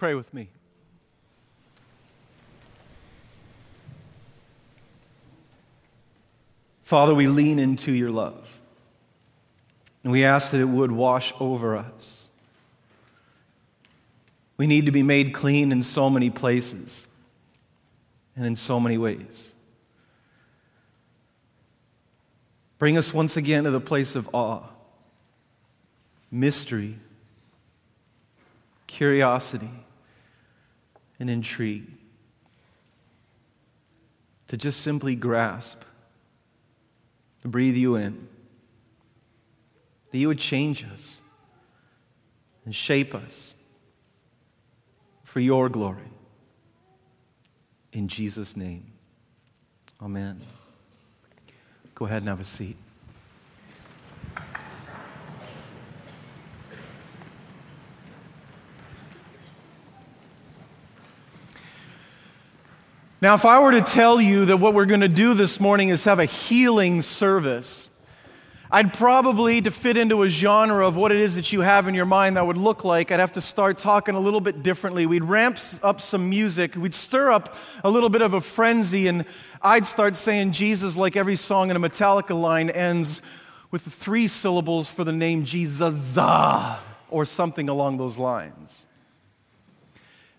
Pray with me. Father, we lean into your love. And we ask that it would wash over us. We need to be made clean in so many places and in so many ways. Bring us once again to the place of awe, mystery, curiosity, and intrigue. To just simply grasp, to breathe you in, that you would change us and shape us for your glory. In Jesus' name, amen. Go ahead and have a seat. Now, if I were to tell you that what we're going to do this morning is have a healing service, I'd probably, to fit into a genre of what it is that you have in your mind that would look like, I'd have to start talking a little bit differently. We'd ramp up some music, we'd stir up a little bit of a frenzy, and I'd start saying Jesus like every song in a Metallica line ends with three syllables for the name Jesus, or something along those lines.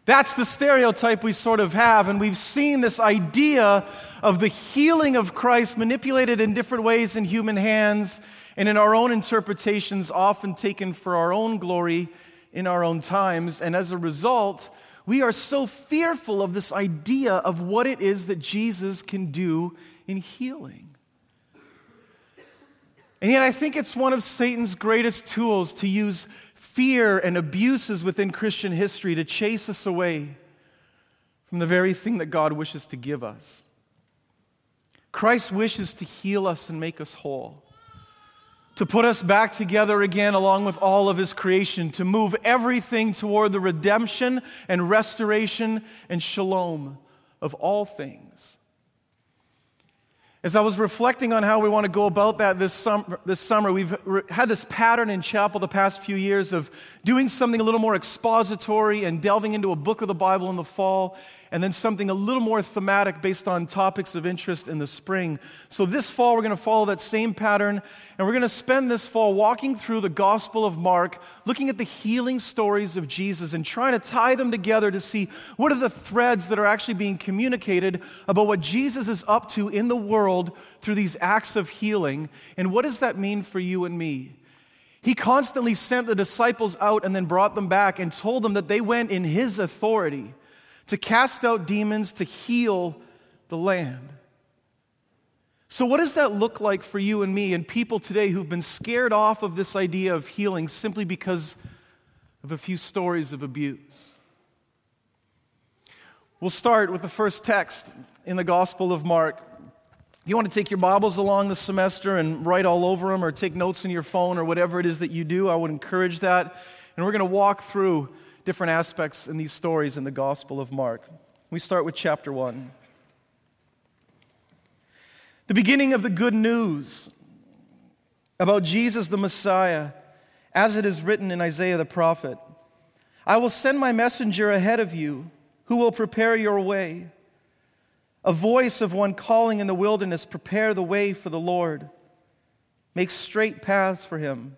That's the stereotype we sort of have, and we've seen this idea of the healing of Christ manipulated in different ways in human hands and in our own interpretations, often taken for our own glory in our own times. And as a result, we are so fearful of this idea of what it is that Jesus can do in healing. And yet, I think it's one of Satan's greatest tools to use fear and abuses within Christian history to chase us away from the very thing that God wishes to give us. Christ wishes to heal us and make us whole, to put us back together again along with all of His creation, to move everything toward the redemption and restoration and shalom of all things. As I was reflecting on how we want to go about that this summer, this summer, we've had this pattern in chapel the past few years of doing something a little more expository and delving into a book of the Bible in the fall and then something a little more thematic based on topics of interest in the spring. So, this fall, we're going to follow that same pattern, and we're going to spend this fall walking through the Gospel of Mark, looking at the healing stories of Jesus and trying to tie them together to see what are the threads that are actually being communicated about what Jesus is up to in the world through these acts of healing, and what does that mean for you and me? He constantly sent the disciples out and then brought them back and told them that they went in his authority to cast out demons, to heal the land. So, what does that look like for you and me and people today who've been scared off of this idea of healing simply because of a few stories of abuse? We'll start with the first text in the Gospel of Mark. If you want to take your Bibles along this semester and write all over them or take notes in your phone or whatever it is that you do, I would encourage that. And we're going to walk through different aspects in these stories in the Gospel of Mark. We start with chapter 1. The beginning of the good news about Jesus the Messiah, as it is written in Isaiah the prophet I will send my messenger ahead of you who will prepare your way. A voice of one calling in the wilderness, prepare the way for the Lord. Make straight paths for him.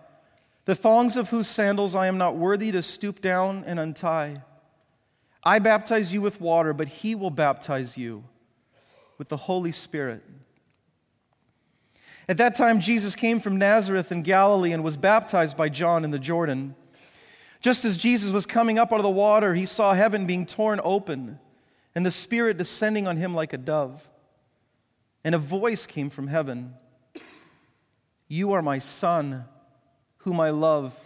the thongs of whose sandals I am not worthy to stoop down and untie. I baptize you with water, but he will baptize you with the Holy Spirit. At that time, Jesus came from Nazareth in Galilee and was baptized by John in the Jordan. Just as Jesus was coming up out of the water, he saw heaven being torn open and the Spirit descending on him like a dove. And a voice came from heaven You are my Son whom I love.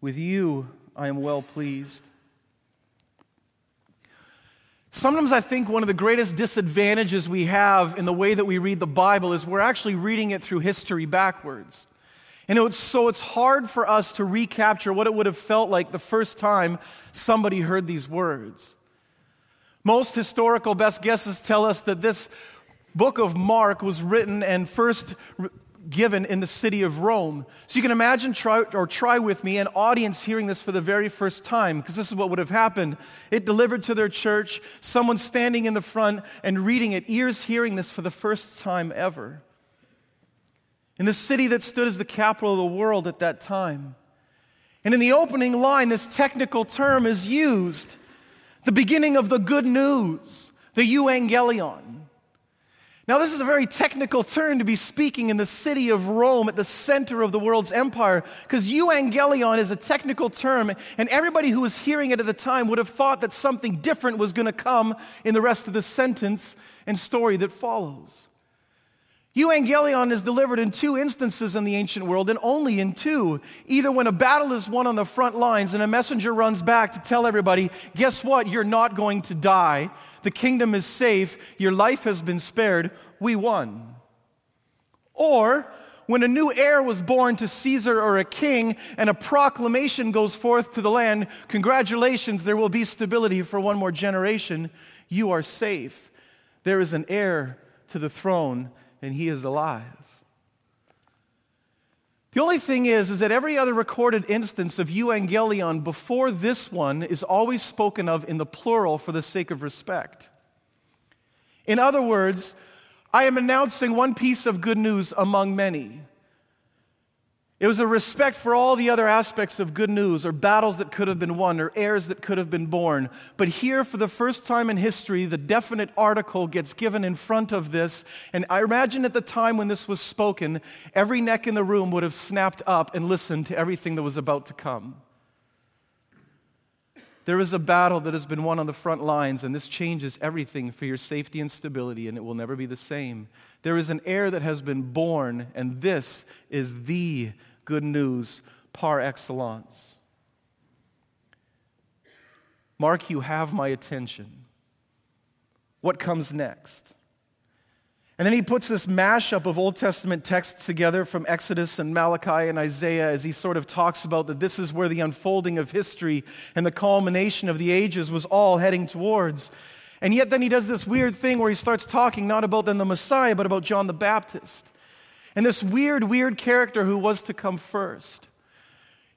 With you I am well pleased. Sometimes I think one of the greatest disadvantages we have in the way that we read the Bible is we're actually reading it through history backwards. And it's, so it's hard for us to recapture what it would have felt like the first time somebody heard these words. Most historical best guesses tell us that this book of Mark was written and first given in the city of Rome. So you can imagine, try, or try with me, an audience hearing this for the very first time, because this is what would have happened. It delivered to their church, someone standing in the front and reading it, ears hearing this for the first time ever. In the city that stood as the capital of the world at that time. And in the opening line, this technical term is used the beginning of the good news, the euangelion. Now, this is a very technical term to be speaking in the city of Rome at the center of the world's empire, because euangelion is a technical term, and everybody who was hearing it at the time would have thought that something different was going to come in the rest of the sentence and story that follows. Euangelion is delivered in two instances in the ancient world, and only in two. Either when a battle is won on the front lines and a messenger runs back to tell everybody, guess what? You're not going to die. The kingdom is safe. Your life has been spared. We won. Or when a new heir was born to Caesar or a king and a proclamation goes forth to the land, congratulations, there will be stability for one more generation. You are safe. There is an heir to the throne and he is alive. The only thing is, is that every other recorded instance of euangelion before this one is always spoken of in the plural for the sake of respect. In other words, I am announcing one piece of good news among many. It was a respect for all the other aspects of good news, or battles that could have been won, or heirs that could have been born. But here, for the first time in history, the definite article gets given in front of this. And I imagine at the time when this was spoken, every neck in the room would have snapped up and listened to everything that was about to come. There is a battle that has been won on the front lines, and this changes everything for your safety and stability, and it will never be the same. There is an heir that has been born, and this is the good news par excellence. Mark, you have my attention. What comes next? And then he puts this mashup of Old Testament texts together from Exodus and Malachi and Isaiah as he sort of talks about that this is where the unfolding of history and the culmination of the ages was all heading towards. And yet, then he does this weird thing where he starts talking not about then the Messiah, but about John the Baptist and this weird, weird character who was to come first.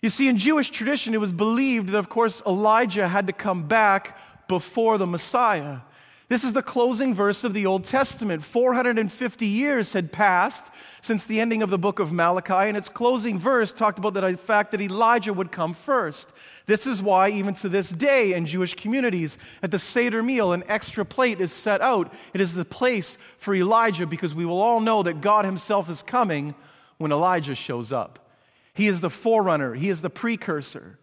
You see, in Jewish tradition, it was believed that, of course, Elijah had to come back before the Messiah. This is the closing verse of the Old Testament. 450 years had passed since the ending of the book of Malachi, and its closing verse talked about the fact that Elijah would come first. This is why, even to this day in Jewish communities, at the Seder meal, an extra plate is set out. It is the place for Elijah because we will all know that God Himself is coming when Elijah shows up. He is the forerunner, He is the precursor.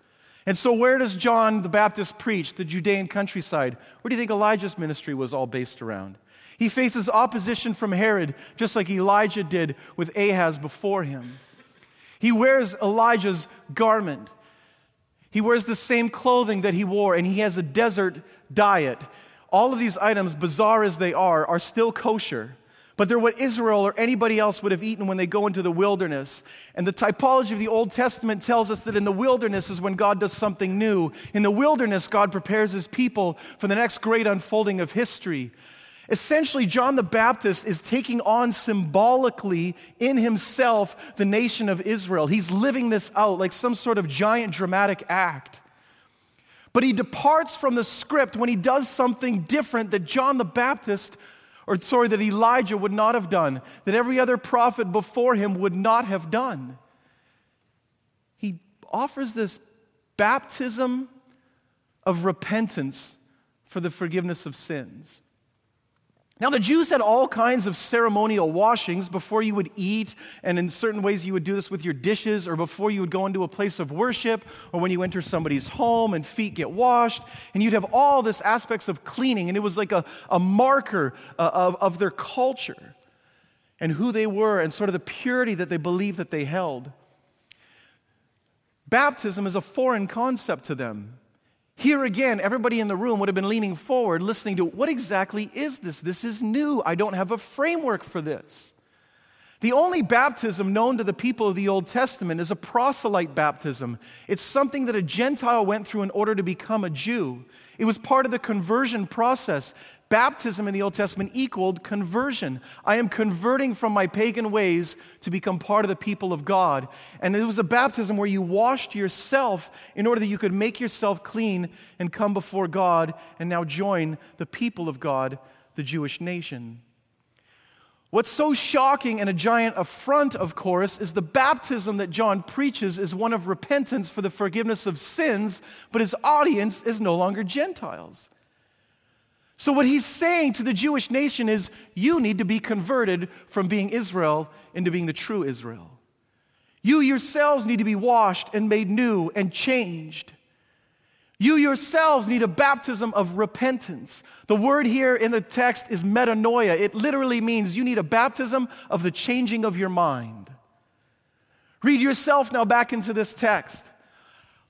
And so, where does John the Baptist preach? The Judean countryside. Where do you think Elijah's ministry was all based around? He faces opposition from Herod, just like Elijah did with Ahab before him. He wears Elijah's garment. He wears the same clothing that he wore, and he has a desert diet. All of these items, bizarre as they are, are still kosher. But they're what Israel or anybody else would have eaten when they go into the wilderness. And the typology of the Old Testament tells us that in the wilderness is when God does something new. In the wilderness, God prepares his people for the next great unfolding of history. Essentially, John the Baptist is taking on symbolically in himself the nation of Israel. He's living this out like some sort of giant dramatic act. But he departs from the script when he does something different that John the Baptist, or sorry, that Elijah would not have done, that every other prophet before him would not have done. He offers this baptism of repentance for the forgiveness of sins. Now, the Jews had all kinds of ceremonial washings before you would eat, and in certain ways, you would do this with your dishes, or before you would go into a place of worship, or when you enter somebody's home and feet get washed. And you'd have all this aspects of cleaning, and it was like a, a marker uh, of, of their culture and who they were, and sort of the purity that they believed that they held. Baptism is a foreign concept to them. Here again, everybody in the room would have been leaning forward, listening to what exactly is this? This is new. I don't have a framework for this. The only baptism known to the people of the Old Testament is a proselyte baptism. It's something that a Gentile went through in order to become a Jew. It was part of the conversion process. Baptism in the Old Testament equaled conversion. I am converting from my pagan ways to become part of the people of God. And it was a baptism where you washed yourself in order that you could make yourself clean and come before God and now join the people of God, the Jewish nation. What's so shocking and a giant affront, of course, is the baptism that John preaches is one of repentance for the forgiveness of sins, but his audience is no longer Gentiles. So, what he's saying to the Jewish nation is, you need to be converted from being Israel into being the true Israel. You yourselves need to be washed and made new and changed. You yourselves need a baptism of repentance. The word here in the text is metanoia. It literally means you need a baptism of the changing of your mind. Read yourself now back into this text.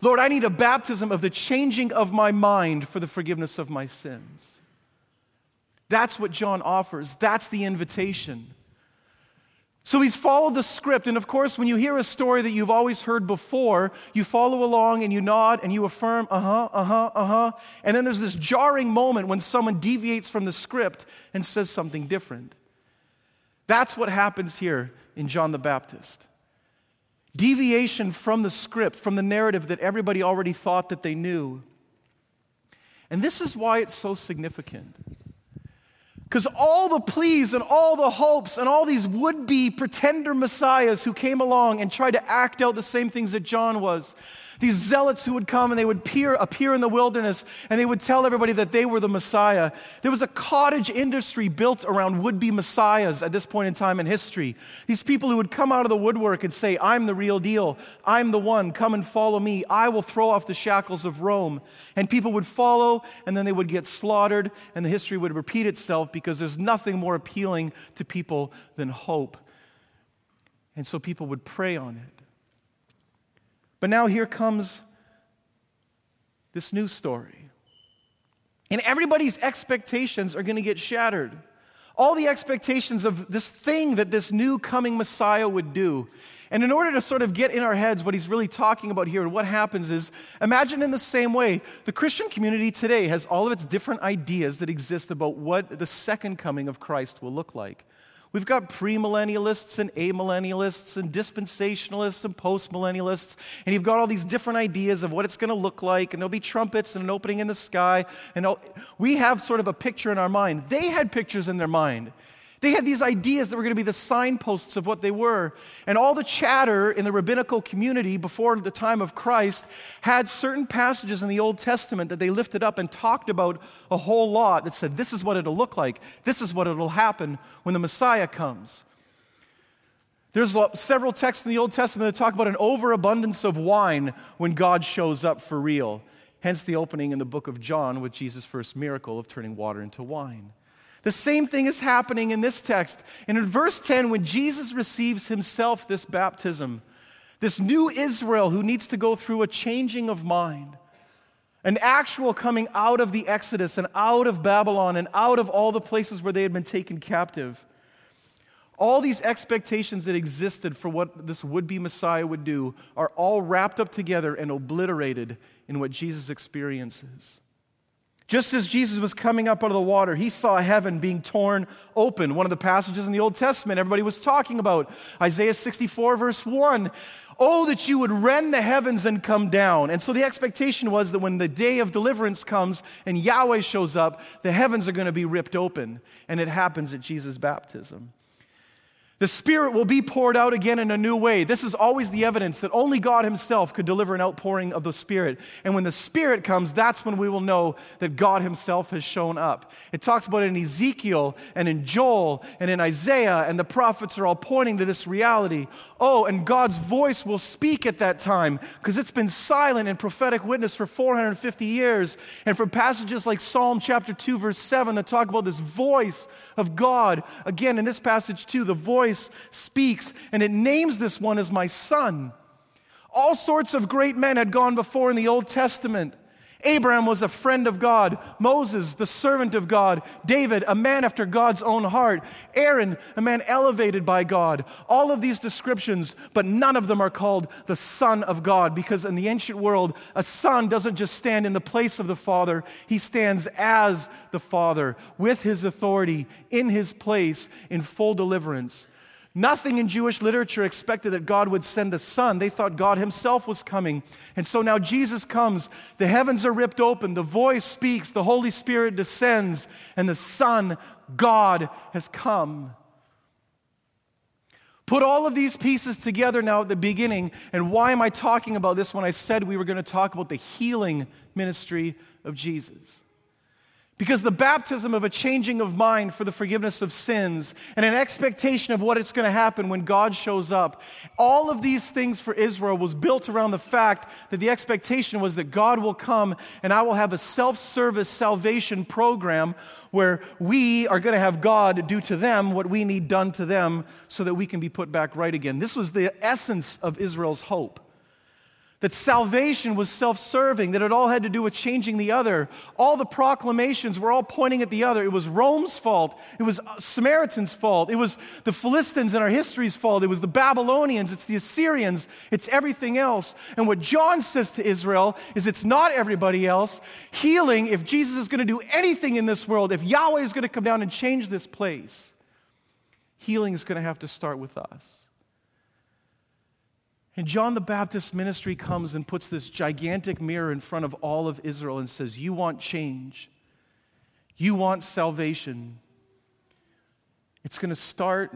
Lord, I need a baptism of the changing of my mind for the forgiveness of my sins. That's what John offers. That's the invitation. So he's followed the script. And of course, when you hear a story that you've always heard before, you follow along and you nod and you affirm, uh huh, uh huh, uh huh. And then there's this jarring moment when someone deviates from the script and says something different. That's what happens here in John the Baptist. Deviation from the script, from the narrative that everybody already thought that they knew. And this is why it's so significant. Because all the pleas and all the hopes and all these would be pretender messiahs who came along and tried to act out the same things that John was, these zealots who would come and they would appear, appear in the wilderness and they would tell everybody that they were the Messiah. There was a cottage industry built around would be Messiahs at this point in time in history. These people who would come out of the woodwork and say, I'm the real deal. I'm the one. Come and follow me. I will throw off the shackles of Rome. And people would follow and then they would get slaughtered and the history would repeat itself because there's nothing more appealing to people than hope. And so people would prey on it. But now here comes this new story. And everybody's expectations are going to get shattered. All the expectations of this thing that this new coming Messiah would do. And in order to sort of get in our heads what he's really talking about here and what happens is imagine in the same way, the Christian community today has all of its different ideas that exist about what the second coming of Christ will look like. We've got premillennialists and amillennialists and dispensationalists and postmillennialists, and you've got all these different ideas of what it's going to look like, and there'll be trumpets and an opening in the sky. And we have sort of a picture in our mind. They had pictures in their mind. They had these ideas that were going to be the signposts of what they were. And all the chatter in the rabbinical community before the time of Christ had certain passages in the Old Testament that they lifted up and talked about a whole lot that said, this is what it'll look like. This is what it'll happen when the Messiah comes. There's several texts in the Old Testament that talk about an overabundance of wine when God shows up for real. Hence the opening in the book of John with Jesus' first miracle of turning water into wine. The same thing is happening in this text. And in verse 10, when Jesus receives himself this baptism, this new Israel who needs to go through a changing of mind, an actual coming out of the Exodus and out of Babylon and out of all the places where they had been taken captive. All these expectations that existed for what this would be Messiah would do are all wrapped up together and obliterated in what Jesus experiences. Just as Jesus was coming up out of the water, he saw heaven being torn open. One of the passages in the Old Testament everybody was talking about. Isaiah 64, verse 1. Oh, that you would rend the heavens and come down. And so the expectation was that when the day of deliverance comes and Yahweh shows up, the heavens are going to be ripped open. And it happens at Jesus' baptism. The Spirit will be poured out again in a new way. This is always the evidence that only God Himself could deliver an outpouring of the Spirit. And when the Spirit comes, that's when we will know that God Himself has shown up. It talks about it in Ezekiel and in Joel and in Isaiah, and the prophets are all pointing to this reality. Oh, and God's voice will speak at that time because it's been silent in prophetic witness for 450 years. And from passages like Psalm chapter 2, verse 7, that talk about this voice of God, again, in this passage too, the voice voice speaks, and it names this one as my son. All sorts of great men had gone before in the Old Testament. Abraham was a friend of God. Moses, the servant of God. David, a man after God's own heart. Aaron, a man elevated by God. All of these descriptions, but none of them are called the Son of God because in the ancient world, a son doesn't just stand in the place of the Father, he stands as the Father with his authority in his place in full deliverance. Nothing in Jewish literature expected that God would send a son. They thought God himself was coming. And so now Jesus comes, the heavens are ripped open, the voice speaks, the Holy Spirit descends, and the Son, God, has come. Put all of these pieces together now at the beginning. And why am I talking about this when I said we were going to talk about the healing ministry of Jesus? Because the baptism of a changing of mind for the forgiveness of sins and an expectation of what it's going to happen when God shows up, all of these things for Israel was built around the fact that the expectation was that God will come and I will have a self service salvation program where we are going to have God do to them what we need done to them so that we can be put back right again. This was the essence of Israel's hope. That salvation was self serving, that it all had to do with changing the other. All the proclamations were all pointing at the other. It was Rome's fault. It was uh, Samaritan's fault. It was the Philistines in our history's fault. It was the Babylonians. It's the Assyrians. It's everything else. And what John says to Israel is it's not everybody else. Healing, if Jesus is going to do anything in this world, if Yahweh is going to come down and change this place, healing is going to have to start with us. And John the Baptist's ministry comes and puts this gigantic mirror in front of all of Israel and says, You want change. You want salvation. It's going to start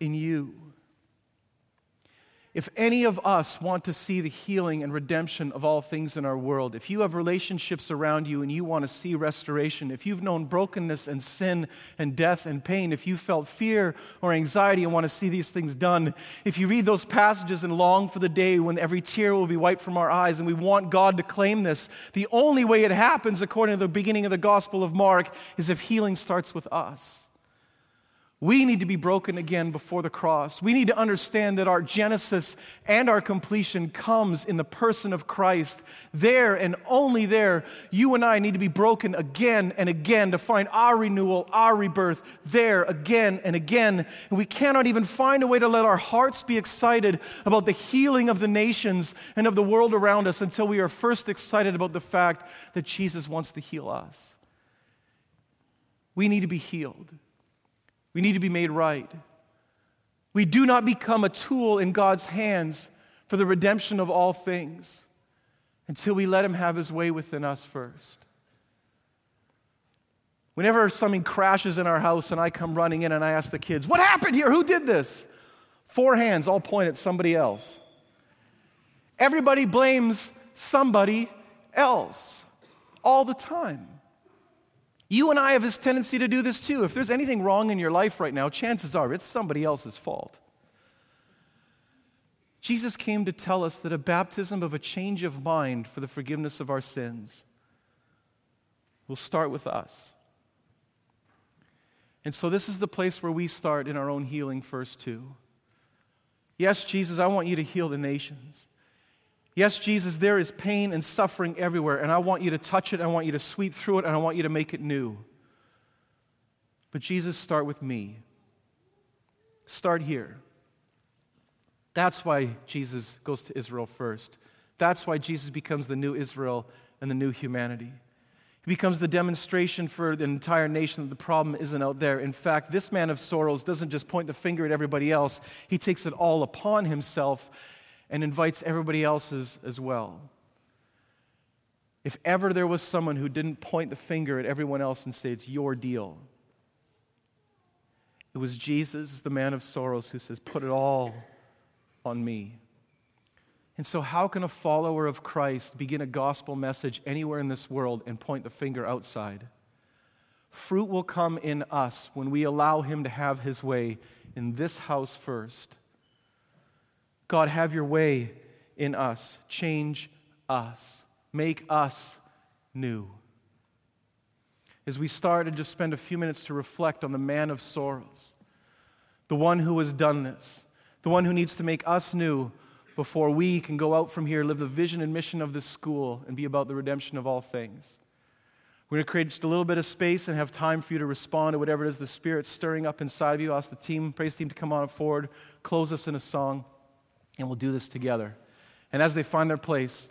in you. If any of us want to see the healing and redemption of all things in our world, if you have relationships around you and you want to see restoration, if you've known brokenness and sin and death and pain, if you felt fear or anxiety and want to see these things done, if you read those passages and long for the day when every tear will be wiped from our eyes and we want God to claim this, the only way it happens, according to the beginning of the Gospel of Mark, is if healing starts with us. We need to be broken again before the cross. We need to understand that our genesis and our completion comes in the person of Christ. There and only there, you and I need to be broken again and again to find our renewal, our rebirth, there again and again. And we cannot even find a way to let our hearts be excited about the healing of the nations and of the world around us until we are first excited about the fact that Jesus wants to heal us. We need to be healed. We need to be made right. We do not become a tool in God's hands for the redemption of all things until we let Him have His way within us first. Whenever something crashes in our house and I come running in and I ask the kids, What happened here? Who did this? Four hands all point at somebody else. Everybody blames somebody else all the time. You and I have this tendency to do this too. If there's anything wrong in your life right now, chances are it's somebody else's fault. Jesus came to tell us that a baptism of a change of mind for the forgiveness of our sins will start with us. And so, this is the place where we start in our own healing first, too. Yes, Jesus, I want you to heal the nations. Yes, Jesus, there is pain and suffering everywhere, and I want you to touch it, I want you to sweep through it, and I want you to make it new. But Jesus, start with me. Start here. That's why Jesus goes to Israel first. That's why Jesus becomes the new Israel and the new humanity. He becomes the demonstration for the entire nation that the problem isn't out there. In fact, this man of sorrows doesn't just point the finger at everybody else, he takes it all upon himself and invites everybody else's as well. If ever there was someone who didn't point the finger at everyone else and say, It's your deal, it was Jesus, the man of sorrows, who says, Put it all on me. And so, how can a follower of Christ begin a gospel message anywhere in this world and point the finger outside? Fruit will come in us when we allow Him to have His way in this house first God, have your way in us. Change us. Make us new. As we start and just spend a few minutes to reflect on the man of sorrows, the one who has done this, the one who needs to make us new, before we can go out from here, live the vision and mission of this school, and be about the redemption of all things. We're going to create just a little bit of space and have time for you to respond to whatever it is the Spirit's stirring up inside of you. I'll ask the team, praise team, to come on forward, close us in a song, and we'll do this together. And as they find their place,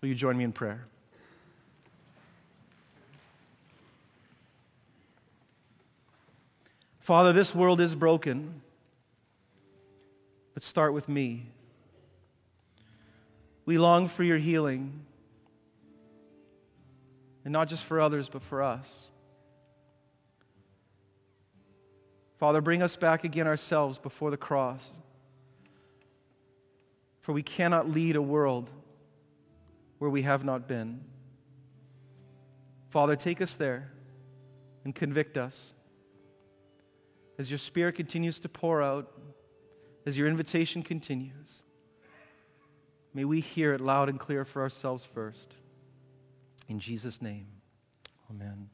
will you join me in prayer? Father, this world is broken, but start with me. We long for your healing, and not just for others, but for us. Father, bring us back again ourselves before the cross. For we cannot lead a world where we have not been. Father, take us there and convict us. As your Spirit continues to pour out, as your invitation continues, may we hear it loud and clear for ourselves first. In Jesus' name, amen.